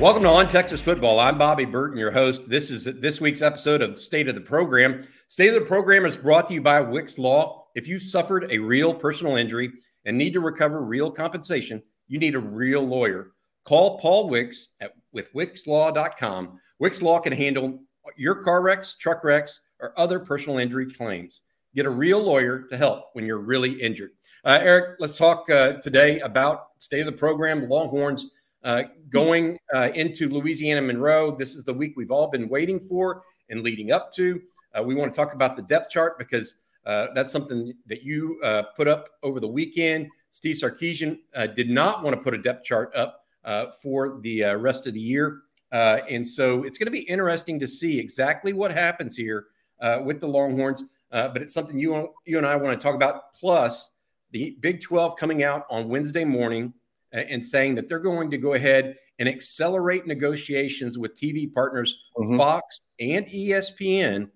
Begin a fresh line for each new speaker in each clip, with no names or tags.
Welcome to On Texas Football. I'm Bobby Burton, your host. This is this week's episode of State of the Program. State of the Program is brought to you by Wickes Law. If you suffered a real personal injury and need to recover real compensation, you need a real lawyer. Call Paul Wickes at with wickeslaw.com. Wickes Law can handle your car wrecks, truck wrecks, or other personal injury claims. Get a real lawyer to help when you're really injured. Uh, Eric, let's talk uh, today about state of the program. Longhorns uh, going uh, into Louisiana Monroe. This is the week we've all been waiting for and leading up to. Uh, we want to talk about the depth chart because uh, that's something that you uh, put up over the weekend. Steve Sarkisian uh, did not want to put a depth chart up for the rest of the year. and so it's going to be interesting to see exactly what happens here with the Longhorns. but it's something you, you and I want to talk about. Plus, the Big 12 coming out on Wednesday morning and saying that they're going to go ahead and accelerate negotiations with TV partners mm-hmm. Fox and ESPN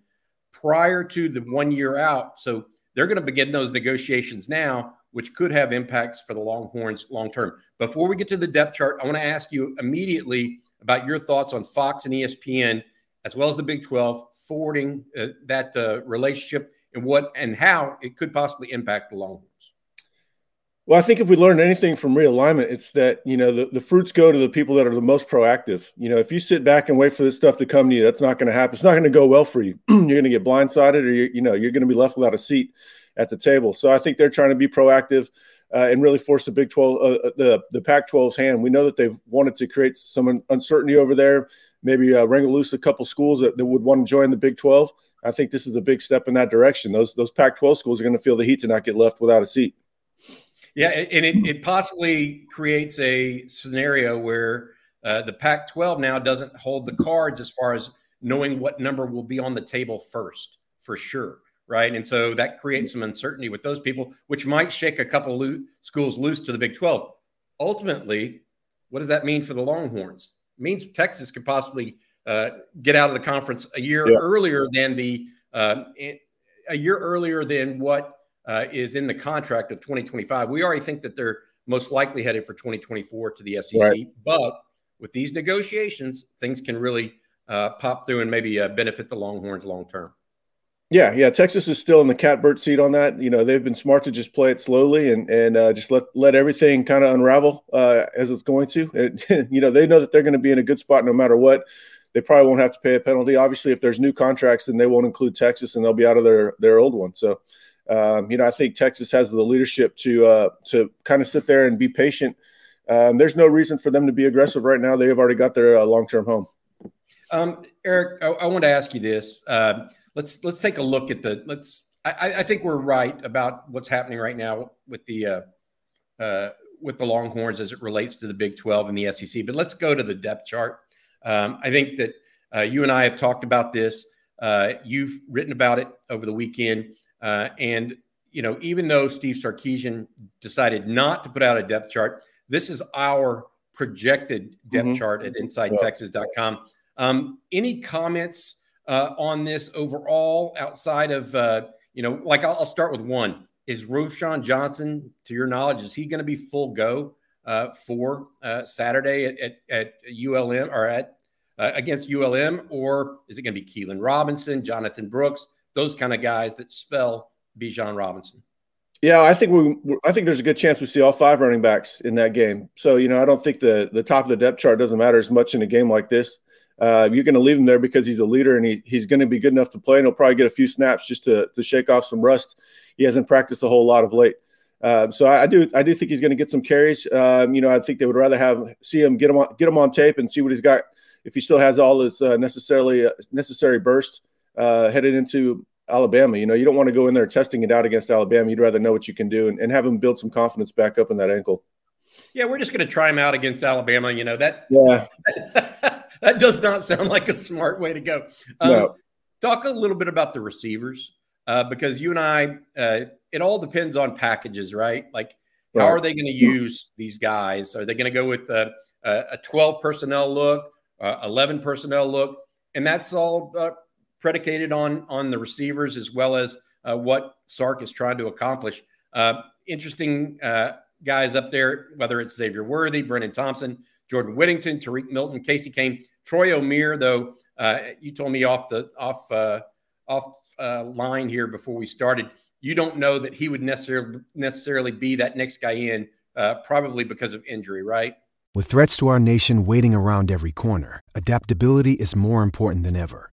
prior to the one year out. So they're going to begin those negotiations now, which could have impacts for the Longhorns long term. Before we get to the depth chart, I want to ask you immediately about your thoughts on Fox and ESPN, as well as the Big 12, forwarding uh, that uh, relationship and what and how it could possibly impact the Longhorns.
Well, I think if we learn anything from realignment, it's that you know the, the fruits go to the people that are the most proactive. You know, if you sit back and wait for this stuff to come to you, that's not going to happen. It's not going to go well for you. you're going to get blindsided, or you know you're going to be left without a seat at the table. So I think they're trying to be proactive uh, and really force the Big Twelve, uh, uh the the Pac-12's hand. We know that they've wanted to create some uncertainty over there. Maybe uh, wrangle loose a couple schools that, that would want to join the Big Twelve. I think this is a big step in that direction. Those those Pac-12 schools are going to feel the heat to not get left without a seat.
Yeah, and it, it possibly creates a scenario where uh, the Pac 12 now doesn't hold the cards as far as knowing what number will be on the table first, for sure. Right. And so that creates some uncertainty with those people, which might shake a couple lo- schools loose to the Big 12. Ultimately, what does that mean for the Longhorns? It means Texas could possibly uh, get out of the conference a year yeah. earlier than the uh, a year earlier than what uh, is in the contract of 2025. We already think that they're most likely headed for 2024 to the SEC, right. but with these negotiations, things can really uh, pop through and maybe uh, benefit the Longhorns long term.
Yeah, yeah. Texas is still in the catbird seat on that. You know, they've been smart to just play it slowly and and uh, just let let everything kind of unravel uh, as it's going to. And, you know, they know that they're going to be in a good spot no matter what. They probably won't have to pay a penalty. Obviously, if there's new contracts, then they won't include Texas, and they'll be out of their their old one. So um, you know, I think Texas has the leadership to uh, to kind of sit there and be patient. Um, there's no reason for them to be aggressive right now. They have already got their uh, long term home.
Um, Eric, I, I, want to ask you this. Uh, let's let's take a look at the. Let's. I, I, think we're right about what's happening right now with the uh, uh, with the Longhorns as it relates to the Big 12 and the SEC. But let's go to the depth chart. Um, I think that uh, you and I have talked about this. you've written about it over the weekend. Uh, and you know, even though Steve Sarkisian decided not to put out a depth chart, this is our projected depth mm-hmm. chart at InsideTexas.com. Um, any comments uh, on this overall outside of uh, you know, like I'll, I'll, start with one: Is Roschon Johnson, to your knowledge, is he going to be full go uh, for uh, Saturday at, at, at, ULM or at uh, against ULM, or is it going to be Keilan Robinson, Jonathan Brooks? Those kind of guys that spell Bijan Robinson.
Yeah, I think we. I think there's a good chance we see all five running backs in that game. So you know, I don't think the the top of the depth chart doesn't matter as much in a game like this. Uh, you're going to leave him there because he's a leader and he, he's going to be good enough to play. And he'll probably get a few snaps just to to shake off some rust. He hasn't practiced a whole lot of late. Uh, so I, I, do I do think he's going to get some carries. Um, you know, I think they would rather have see him get him on, get him on tape and see what he's got if he still has all his uh, necessarily uh, necessary burst uh, headed into Alabama. You know, you don't want to go in there testing it out against Alabama. You'd rather know what you can do and, and have him build some confidence back up in that ankle.
Yeah, we're just going to try him out against Alabama. You know that. Yeah. that does not sound like a smart way to go. Um, no. Talk a little bit about the receivers uh, because you and I, uh, it all depends on packages, right? Like, how right. are they going to use these guys? Are they going to go with a, a 12 personnel look, uh, 11 personnel look? And that's all uh, predicated on on the receivers as well as uh, what Sark is trying to accomplish. Uh, interesting uh, guys up there, whether it's Xavier Worthy, Brenen Thompson, Jordan Whittington, Tarique Milton, Casey Cain, Troy Omeire. Though uh, you told me off the off uh, off uh, line here before we started, you don't know that he would necessarily necessarily be that next guy in, probably because of injury, right?
With threats to our nation waiting around every corner, adaptability is more important than ever.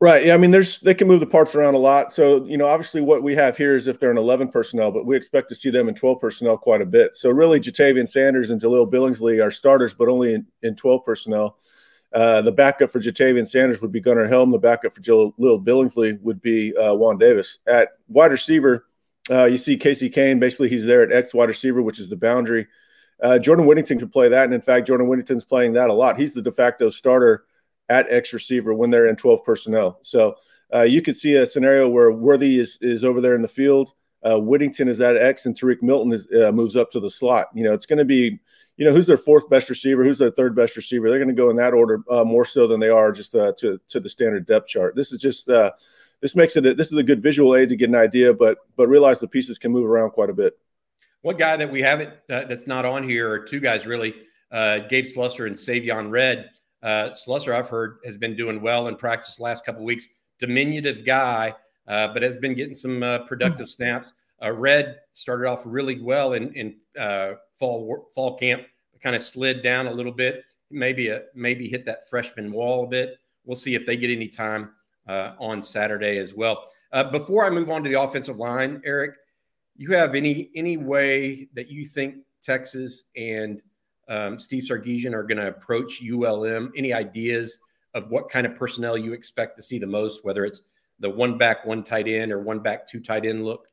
Right. Yeah. I mean, there's they can move the parts around a lot. So, you know, obviously what we have here is if they're in 11 personnel, but we expect to see them in 12 personnel quite a bit. So, really, Ja'Tavion Sanders and Jahleel Billingsley are starters, but only in, in 12 personnel. Uh, the backup for Ja'Tavion Sanders would be Gunnar Helm. The backup for Jahleel Billingsley would be uh, Juan Davis. At wide receiver, uh, you see Casey Cain. Basically, he's there at X wide receiver, which is the boundary. Uh, Jordan Whittington can play that. And in fact, Jordan Whittington's playing that a lot. He's the de facto starter at X receiver when they're in 12 personnel. So uh, you could see a scenario where Worthy is, is over there in the field. Uh, Whittington is at X and Tarique Milton is, uh, moves up to the slot. You know, it's going to be, you know, who's their fourth best receiver, who's their third best receiver. They're going to go in that order uh, more so than they are just uh, to to the standard depth chart. This is just uh, this makes it a, this is a good visual aid to get an idea, but but realize the pieces can move around quite a bit.
One guy that we haven't that's not on here, or two guys really, Gabe Slusser and Savion Red. Uh, Slusser, I've heard, has been doing well in practice last couple weeks. Diminutive guy, uh, but has been getting some uh, productive snaps. Uh, Red started off really well in, in fall fall camp, kind of slid down a little bit, maybe a, maybe hit that freshman wall a bit. We'll see if they get any time on Saturday as well. before I move on to the offensive line, Eric, you have any any way that you think Texas and um, Steve Sarkisian are going to approach ULM? Any ideas of what kind of personnel you expect to see the most, whether it's the one back, one tight end, or one back, two tight end look?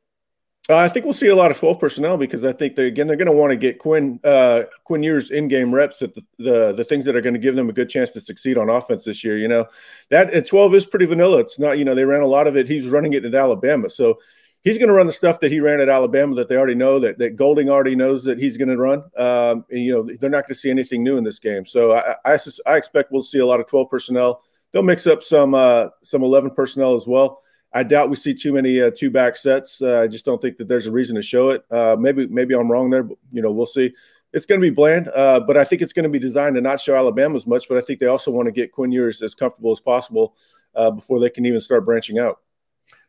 Uh, I think we'll see a lot of 12 personnel because I think they again they're going to want to get Quinn uh, Quinn Ewers in game reps at the, the, the things that are going to give them a good chance to succeed on offense this year. You know that at 12 is pretty vanilla. It's not you know they ran a lot of it. He's running it at Alabama, so he's going to run the stuff that he ran at Alabama that they already know that that Golding already knows that he's going to run. Um, and, you know, they're not going to see anything new in this game. So I, I, I, expect we'll see a lot of 12 personnel. They'll mix up some uh, some 11 personnel as well. I doubt we see too many uh, two back sets. Uh, I just don't think that there's a reason to show it. Uh, maybe maybe I'm wrong there, but you know we'll see. It's going to be bland, uh, but I think it's going to be designed to not show Alabama as much. But I think they also want to get Quinn Ewers as comfortable as possible uh, before they can even start branching out.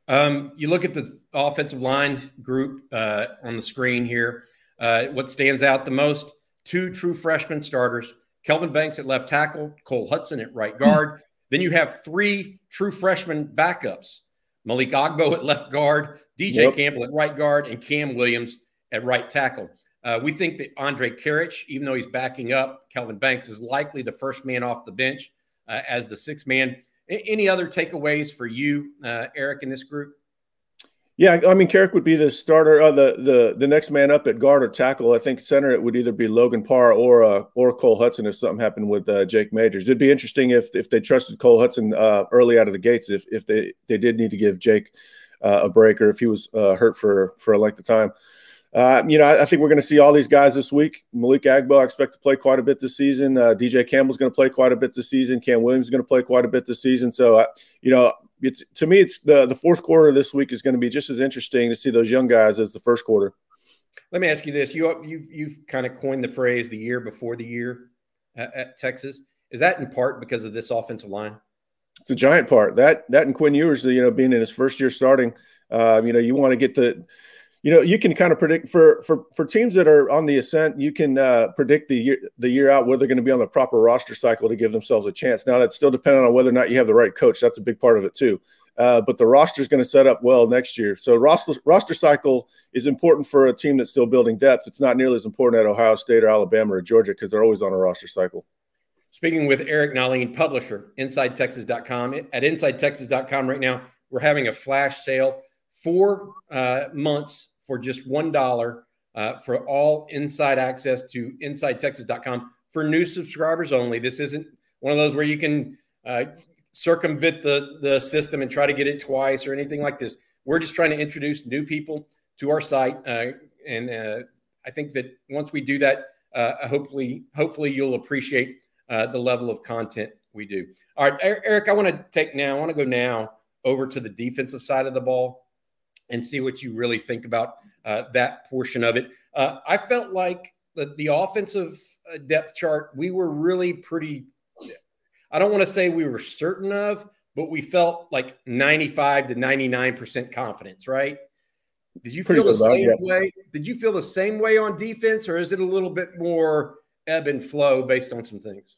Um, you look at the offensive line group uh, on the screen here. Uh, what stands out the most? Two true freshman starters: Kelvin Banks at left tackle, Cole Hudson at right guard. Hmm. Then you have three true freshman backups: Malik Agbo at left guard, DJ yep. Campbell at right guard, and Cam Williams at right tackle. Uh, we think that Andre Karic, even though he's backing up Kelvin Banks, is likely the first man off the bench uh, as the sixth man. Any other takeaways for you, uh, Eric, in this group?
Yeah, I mean, Karic would be the starter, uh, the the the next man up at guard or tackle. I think center it would either be Logan Parr or uh, or Cole Hudson if something happened with uh, Jake Majors. It'd be interesting if if they trusted Cole Hudson uh, early out of the gates. If if they they did need to give Jake uh, a break or if he was uh, hurt for for a length of time. Uh, you know, I, I, think we're going to see all these guys this week. Malik Agbo, I expect to play quite a bit this season. Uh, DJ Campbell's going to play quite a bit this season. Cam Williams is going to play quite a bit this season. So, uh, you know, it's to me, it's the the fourth quarter this week is going to be just as interesting to see those young guys as the first quarter.
Let me ask you this: you you've you've kind of coined the phrase "the year before the year" at, at Texas. Is that in part because of this offensive line?
It's a giant part. That that and Quinn Ewers, you know, being in his first year starting, uh, you know, you want to get the you know you can kind of predict for for for teams that are on the ascent you can uh, predict the year the year out where they're going to be on the proper roster cycle to give themselves a chance. Now that's still dependent on whether or not you have the right coach. That's a big part of it too. Uh, but the roster is going to set up well next year. So roster roster cycle is important for a team that's still building depth. It's not nearly as important at ohio state or alabama or georgia because they're always on a roster cycle.
Speaking with eric nahlin publisher insidetexas.com at insidetexas.com right now we're having a flash sale. Four uh, months for just $1 uh, for all inside access to insidetexas.com for new subscribers only. This isn't one of those where you can uh, circumvent the the system and try to get it twice or anything like this. We're just trying to introduce new people to our site, uh, and uh, I think that once we do that, uh, hopefully, hopefully you'll appreciate uh, the level of content we do. All right, Eric, I want to take now. I want to go now over to the defensive side of the ball and see what you really think about uh, that portion of it. Uh, I felt like the, the offensive depth chart we were really pretty I don't want to say we were certain of, but we felt like 95 to 99% confidence, right? Did you feel the same yeah. way? Did you feel the same way on defense, or is it a little bit more ebb and flow based on some things?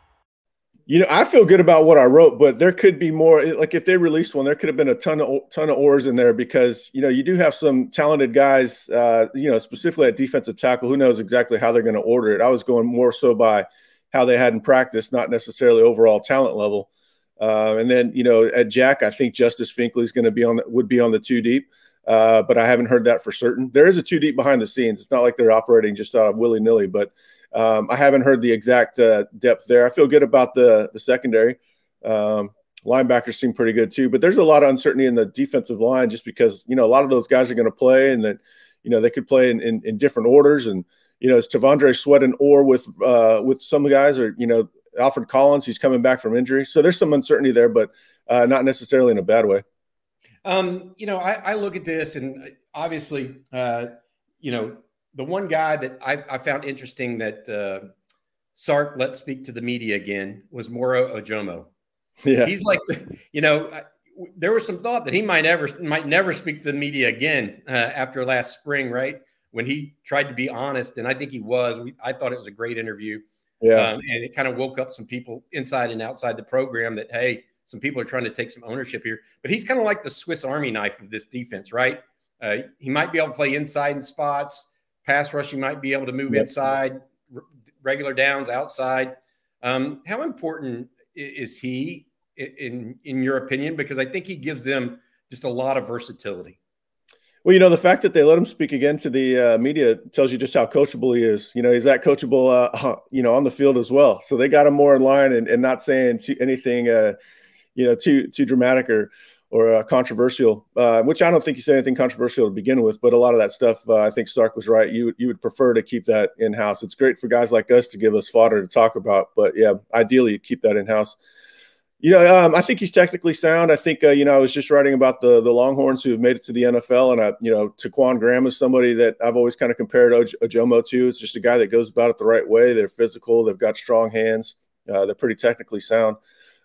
You know, I feel good about what I wrote, but there could be more. Like if they released one, there could have been a ton of ton of oars in there because you know you do have some talented guys. Uh, you know, specifically at defensive tackle, who knows exactly how they're going to order it. I was going more so by how they had in practice, not necessarily overall talent level. Uh, and then you know at Jack, I think Justice Finkley is going to be on would be on the two deep, uh, but I haven't heard that for certain. There is a two deep behind the scenes. It's not like they're operating just out of willy nilly, but um, I haven't heard the exact uh, depth there. I feel good about the the secondary. Um, linebackers seem pretty good too, but there's a lot of uncertainty in the defensive line just because you know a lot of those guys are going to play, and that you know they could play in, in, in different orders. And you know, is T'Vondre Sweat an or with uh, with some guys, or you know, Alfred Collins, he's coming back from injury, so there's some uncertainty there, but uh, not necessarily in a bad way.
Um, you know, I, I look at this, and obviously, uh, you know, the one guy that I, I found interesting that uh, Sark let speak to the media again was Moro Ojomo. Yeah, he's like, you know, there was some thought that he might never might never speak to the media again uh, after last spring, right? When he tried to be honest, and I think he was. We, I thought it was a great interview. Yeah, um, and it kind of woke up some people inside and outside the program that hey, some people are trying to take some ownership here. But he's kind of like the Swiss Army knife of this defense, right? Uh, he might be able to play inside in spots pass rush, you might be able to move yep. inside, regular downs outside. Um, how important is he in in your opinion? Because I think he gives them just a lot of versatility.
Well, you know, the fact that they let him speak again to the uh, media tells you just how coachable he is. You know, he's that coachable, uh, you know, on the field as well. So they got him more in line and, and not saying anything, uh, you know, too too dramatic or or uh, controversial, uh, which I don't think he said anything controversial to begin with. But a lot of that stuff, uh, I think Sark was right. You you would prefer to keep that in house. It's great for guys like us to give us fodder to talk about, but yeah, ideally keep that in house. You know, um, I think he's technically sound. I think uh, you know I was just writing about the the Longhorns who have made it to the NFL, and I you know Ta'Quon Graham is somebody that I've always kind of compared Ojomo to. It's just a guy that goes about it the right way. They're physical. They've got strong hands. Uh, they're pretty technically sound.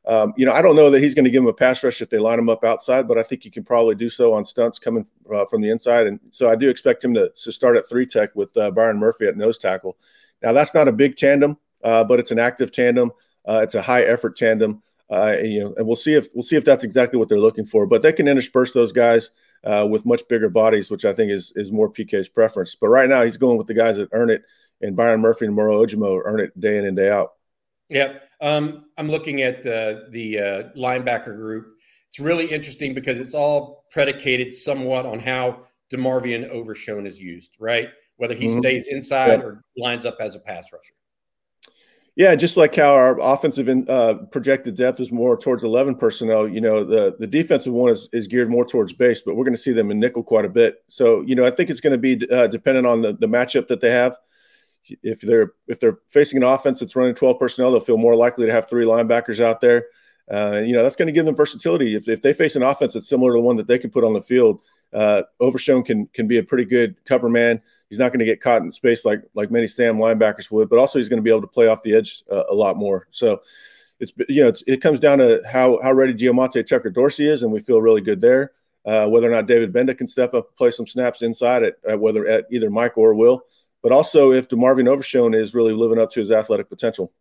Um, you know, I don't know that he's going to give him a pass rush if they line him up outside, but I think he can probably do so on stunts coming uh, from the inside. And so I do expect him to, to start at three tech with uh, Byron Murphy at nose tackle. Now, that's not a big tandem, uh, but it's an active tandem. Uh, it's a high effort tandem. Uh, and, you know, and we'll see if we'll see if that's exactly what they're looking for. But they can intersperse those guys uh, with much bigger bodies, which I think is is more PK's preference. But right now, he's going with the guys that earn it, and Byron Murphy and Moro Ojomo earn it day in and day out.
Yeah, um, I'm looking at uh, the uh, linebacker group. It's really interesting because it's all predicated somewhat on how DeMarvion Overshown is used, right? Whether he mm-hmm. stays inside or lines up as a pass rusher.
Yeah, just like how our offensive in, uh, projected depth is more towards 11 personnel, you know, the, the defensive one is, is geared more towards base, but we're going to see them in nickel quite a bit. So, you know, I think it's going to be uh, dependent on the, the matchup that they have if they're if they're facing an offense that's running 12 personnel, they'll feel more likely to have three linebackers out there. Uh, you know, that's going to give them versatility. If, if they face an offense that's similar to the one that they can put on the field, uh, Overshown can can be a pretty good cover man. He's not going to get caught in space like like many Sam linebackers would, but also he's going to be able to play off the edge uh, a lot more. So it's you know it's, it comes down to how how ready Diamante Tucker Dorsey is, and we feel really good there. Uh, whether or not David Gbenda can step up, play some snaps inside at, at whether at either Mike or Will but also if DeMarvion Overshown is really living up to his athletic potential.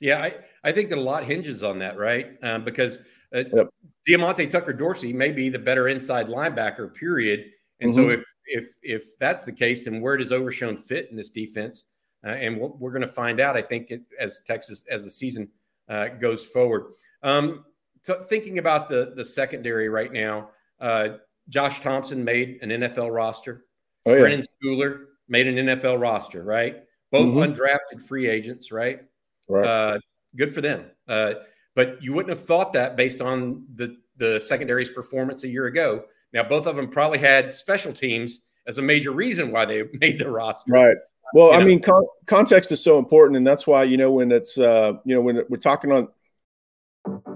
Yeah, I, I think that a lot hinges on that, right? Um, because uh, yep. Diamante Tucker Dorsey may be the better inside linebacker, period. And mm-hmm. so if if if that's the case, then where does Overshown fit in this defense? Uh, and we're, we're going to find out, I think, it, as Texas as the season uh, goes forward. Um, thinking about the the secondary right now, uh, Josh Thompson made an NFL roster. Oh, yeah. Brenden Schooler made an NFL roster, right? Both mm-hmm. undrafted free agents, right? Right. Uh, good for them. Uh, but you wouldn't have thought that based on the the secondary's performance a year ago. Now, both of them probably had special teams as a major reason why they made the roster.
Right. Well, you I know. mean, con- context is so important, and that's why you know when it's uh, you know when we're talking on.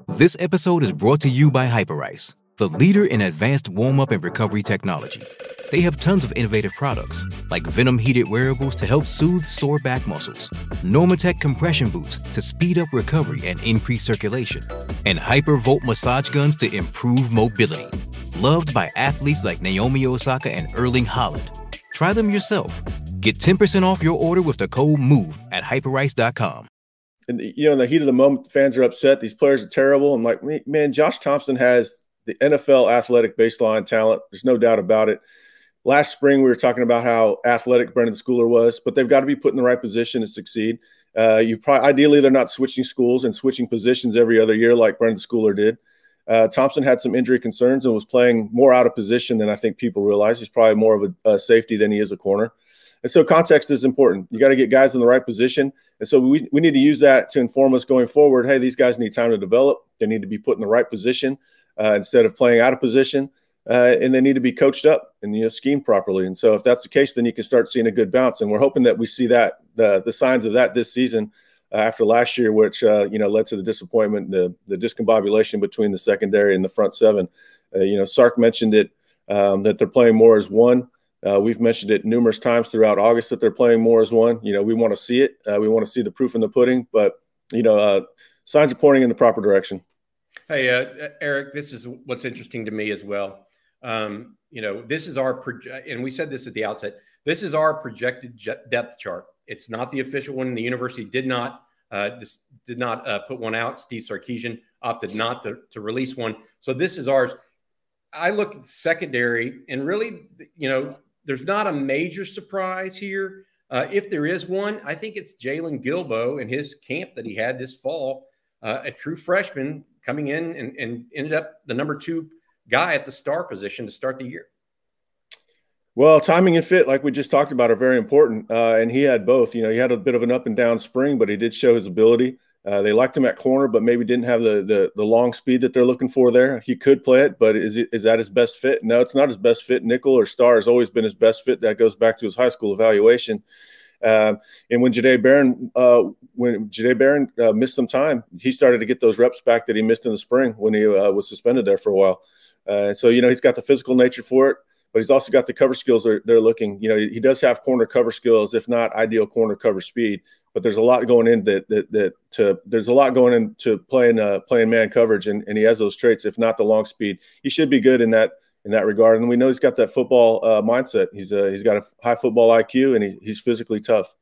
This episode is brought to you by Hyperice, the leader in advanced warm up and recovery technology. They have tons of innovative products, like Venom heated wearables to help soothe sore back muscles, Normatec compression boots to speed up recovery and increase circulation, and Hypervolt massage guns to improve mobility. Loved by athletes like Naomi Osaka and Erling Haaland. Try them yourself. Get 10% off your order with the code MOVE at hyperice.com.
And, you know, in the heat of the moment, fans are upset. These players are terrible. I'm like, man, Josh Thompson has the NFL athletic baseline talent. There's no doubt about it last spring we were talking about how athletic Brenden Schooler was, but they've got to be put in the right position to succeed. Uh, you probably ideally they're not switching schools and switching positions every other year like Brenden Schooler did. Uh, Thompson had some injury concerns and was playing more out of position than I think people realize. He's probably more of a, a safety than he is a corner. And so context is important. You got to get guys in the right position. And so we, we need to use that to inform us going forward. Hey, these guys need time to develop. They need to be put in the right position uh, instead of playing out of position uh, and they need to be coached up and you know schemed properly. And so if that's the case, then you can start seeing a good bounce. And we're hoping that we see that the the signs of that this season uh, after last year, which uh, you know led to the disappointment, the the discombobulation between the secondary and the front seven. Uh, you know, Sark mentioned it um, that they're playing more as one. Uh, we've mentioned it numerous times throughout August that they're playing more as one. You know, we want to see it. Uh, we want to see the proof in the pudding, but you know, signs are pointing in the proper direction.
Hey, Eric, this is what's interesting to me as well um, you know, this is our proje- and we said this at the outset. This is our projected depth chart. It's not the official one. The university did not uh, did not uh, put one out. Steve Sarkisian opted not to, to release one. So this is ours. I look at secondary, and really, you know, there's not a major surprise here. Uh, if there is one, I think it's Jaylon Guilbeau and his camp that he had this fall, uh, a true freshman coming in and, and ended up the number two guy at the star position to start the year?
Well, timing and fit, like we just talked about, are very important. Uh, and he had both. You know, he had a bit of an up and down spring, but he did show his ability. Uh, they liked him at corner, but maybe didn't have the, the, the long speed that they're looking for there. He could play it, but is is that his best fit? No, it's not his best fit. Nickel or star has always been his best fit. That goes back to his high school evaluation. Uh, and when Jahdae Barron, uh, when Jahdae Barron uh, missed some time, he started to get those reps back that he missed in the spring when he uh, was suspended there for a while. Uh, so you know he's got the physical nature for it, but he's also got the cover skills. They're, they're looking. You know he does have corner cover skills, if not ideal corner cover speed. But there's a lot going in that that, that to there's a lot going into playing uh, playing man coverage, and, and he has those traits. If not the long speed, he should be good in that in that regard. And we know he's got that football uh, mindset. He's uh, he's got a high football IQ, and he, he's physically tough.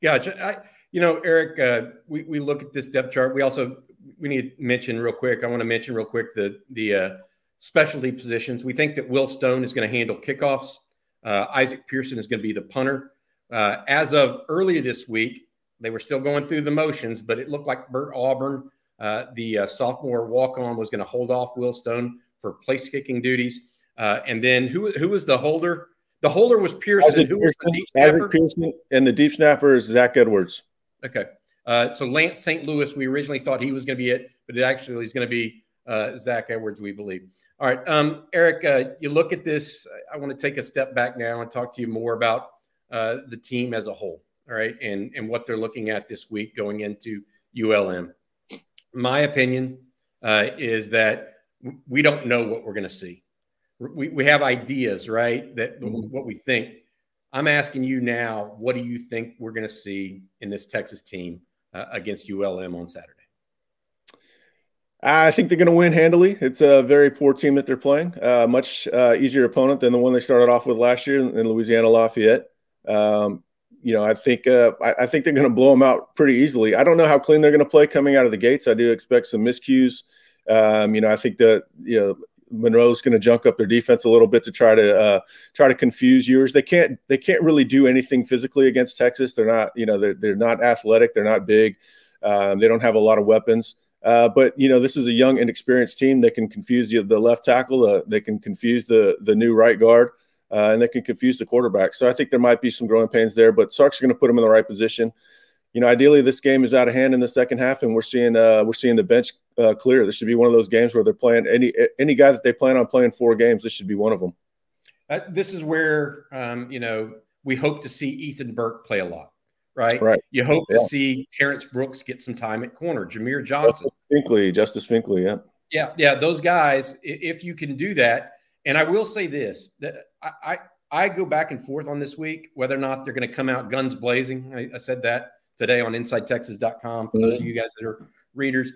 Yeah, I, you know, Eric, uh, we we look at this depth chart. We also we need to mention real quick. I want to mention real quick the the uh, specialty positions. We think that Will Stone is going to handle kickoffs. Uh, Isaac Pearson is going to be the punter. Uh, as of earlier this week, they were still going through the motions, but it looked like Bert Auburn, the sophomore walk on, was going to hold off Will Stone for place kicking duties. Uh, and then who who was the holder? The holder was Pearson.
Isaac
who
was the deep Isaac Pearson, and the deep snapper is Zach Edwards.
Okay. Uh, so Lance St. Louis, we originally thought he was going to be it, but it actually is going to be uh, Zach Edwards, we believe. All right, um, Eric, uh, you look at this. I want to take a step back now and talk to you more about uh, the team as a whole. All right, and and what they're looking at this week going into ULM. My opinion uh, is that we don't know what we're going to see. We, we have ideas, right? That mm-hmm. what we think. I'm asking you now, what do you think we're going to see in this Texas team uh, against ULM on Saturday?
I think they're going to win handily. It's a very poor team that they're playing. Uh, much uh, easier opponent than the one they started off with last year in Louisiana Lafayette. Um, you know, I think uh, I, I, think they're going to blow them out pretty easily. I don't know how clean they're going to play coming out of the gates. I do expect some miscues. Um, you know, I think that you know Monroe's going to junk up their defense a little bit to try to uh, try to confuse yours. They can't they can't really do anything physically against Texas. They're not you know they're, they're not athletic. They're not big. Um, they don't have a lot of weapons. Uh, but you know this is a young inexperienced team. They can confuse the, the left tackle. Uh, they can confuse the the new right guard, uh, and they can confuse the quarterback. So I think there might be some growing pains there. But Sark's going to put them in the right position you know, ideally this game is out of hand in the second half, and we're seeing uh, we're seeing the bench uh, clear. This should be one of those games where they're playing any any guy that they plan on playing four games. This should be one of them.
Uh, this is where um, you know we hope to see Ethan Burke play a lot, right?
Right.
You hope yeah. to see Terrence Brooks get some time at corner. Jameer Johnson,
Justice Finkley, Justice Finkley, yeah,
yeah, yeah. Those guys, if you can do that, and I will say this, that I, I I go back and forth on this week whether or not they're going to come out guns blazing. I, I said that today on InsideTexas.com for mm-hmm. those of you guys that are readers.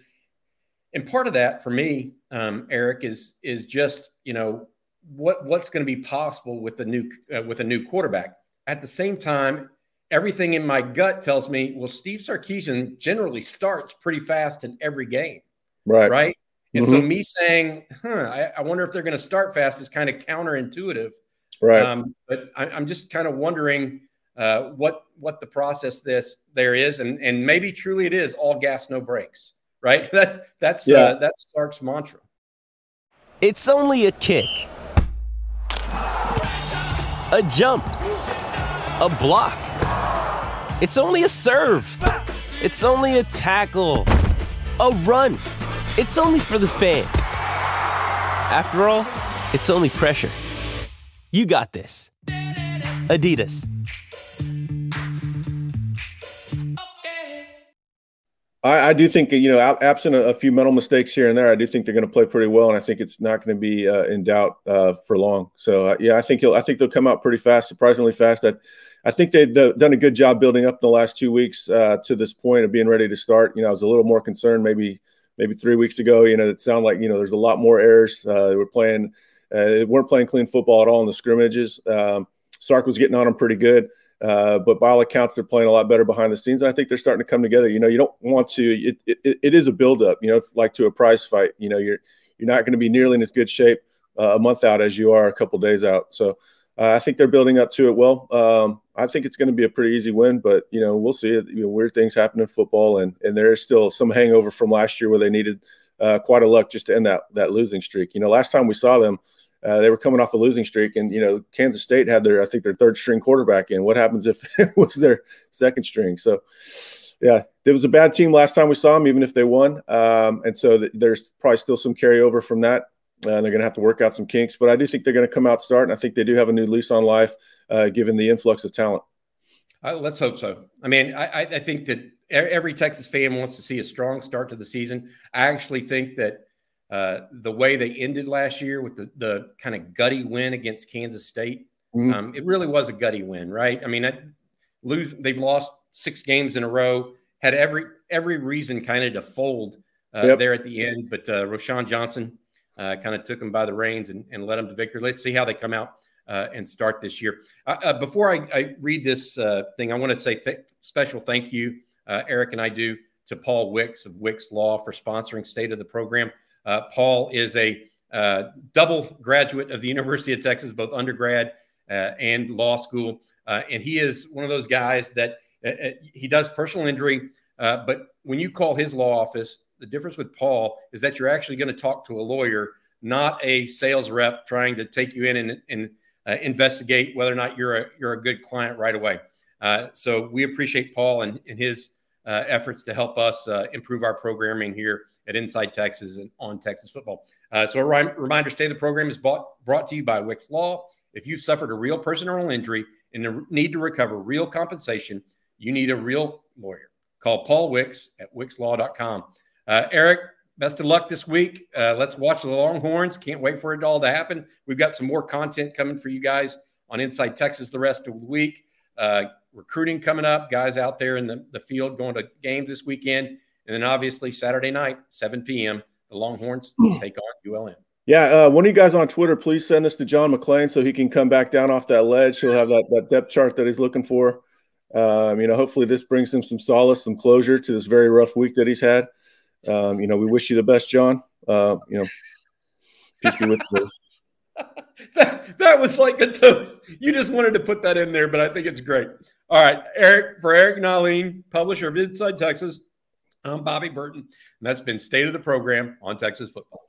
And part of that for me, um, Eric, is is just you know what what's going to be possible with the new uh, with a new quarterback. At the same time, everything in my gut tells me, well, Steve Sarkisian generally starts pretty fast in every game,
right?
Right. And mm-hmm. so me saying, huh, I, I wonder if they're going to start fast is kind of counterintuitive.
Right. Um,
but I, I'm just kind of wondering uh, what what the process this there is, and and maybe truly it is all gas no brakes, right? That that's uh, yeah. uh, that's Sark's mantra.
It's only a kick, a jump, a block. It's only a serve. It's only a tackle, a run. It's only for the fans. After all, it's only pressure. You got this. Adidas.
I, I, do think you know, absent a, a, few mental mistakes here and there, I do think they're going to play pretty well, and I think it's not going to be uh, in doubt uh, for long. So uh, yeah, I think he'll, I think they'll come out pretty fast, surprisingly fast. That I think they've done a good job building up in the last two weeks uh, to this point of being ready to start. You know, I was a little more concerned maybe maybe three weeks ago. You know, it sounded like you know there's a lot more errors. Uh, they were playing, uh, they weren't playing clean football at all in the scrimmages. Um, Sark was getting on them pretty good. Uh, but by all accounts, they're playing a lot better behind the scenes. And I think they're starting to come together. You know, you don't want to. It, it, it is a buildup. You know, like to a prize fight. You know, you're you're not going to be nearly in as good shape uh, a month out as you are a couple days out. So uh, I think they're building up to it well. Um, I think it's going to be a pretty easy win, but you know, we'll see. You know, weird things happen in football, and and there is still some hangover from last year where they needed uh, quite a luck just to end that that losing streak. You know, last time we saw them uh, they were coming off a losing streak, and you know Kansas State had their I think their third string quarterback in. What happens if it was their second string? So, yeah, it was a bad team last time we saw them, even if they won. Um, and so th- there's probably still some carryover from that. Uh, they're going to have to work out some kinks, but I do think they're going to come out start, and I think they do have a new lease on life, uh, given the influx of talent.
Uh, let's hope so. I mean, I, I think that every Texas fan wants to see a strong start to the season. I actually think that uh, the way they ended last year with the, the kind of gutty win against Kansas State, mm-hmm. um, it really was a gutty win, right? I mean, that, lose they've lost six games in a row, had every every reason kind of to fold uh, yep. there at the end, but uh, Roschon Johnson uh, kind of took them by the reins and, and led them to victory. Let's see how they come out uh, and start this year. Uh, uh, before I, I, read this thing, I want to say th- special thank you, Eric and I do, to Paul Wickes of Wickes Law for sponsoring State of the Program. Uh, Paul is a uh, double graduate of the University of Texas, both undergrad uh, and law school. Uh, and he is one of those guys that uh, uh, he does personal injury. but when you call his law office, the difference with Paul is that you're actually going to talk to a lawyer, not a sales rep trying to take you in and, and investigate whether or not you're a, you're a good client right away. so we appreciate Paul and, and his efforts to help us improve our programming here at Inside Texas and on Texas football. Uh, so a reminder: stay the program is bought, brought to you by Wickes Law. If you've suffered a real personal injury and need to recover real compensation, you need a real lawyer. Call Paul Wickes at wickeslaw.com. Uh, Eric, best of luck this week. Uh, let's watch the Longhorns. Can't wait for it all to happen. We've got some more content coming for you guys on Inside Texas the rest of the week recruiting coming up, guys out there in the, the field going to games this weekend. And then obviously Saturday night, 7 p.m., the Longhorns take on ULM.
Yeah, uh, one of you guys on Twitter, please send this to John McLean so he can come back down off that ledge. He'll have that, that depth chart that he's looking for. Um, you know, hopefully this brings him some solace, some closure to this very rough week that he's had. Um, you know, we wish you the best, John. Uh, you know, peace be with you.
that, that was like a t- you just wanted to put that in there, but I think it's great. All right, Eric for Eric Nahlin, publisher of Inside Texas. I'm Bobby Burton, and that's been State of the Program on Texas Football.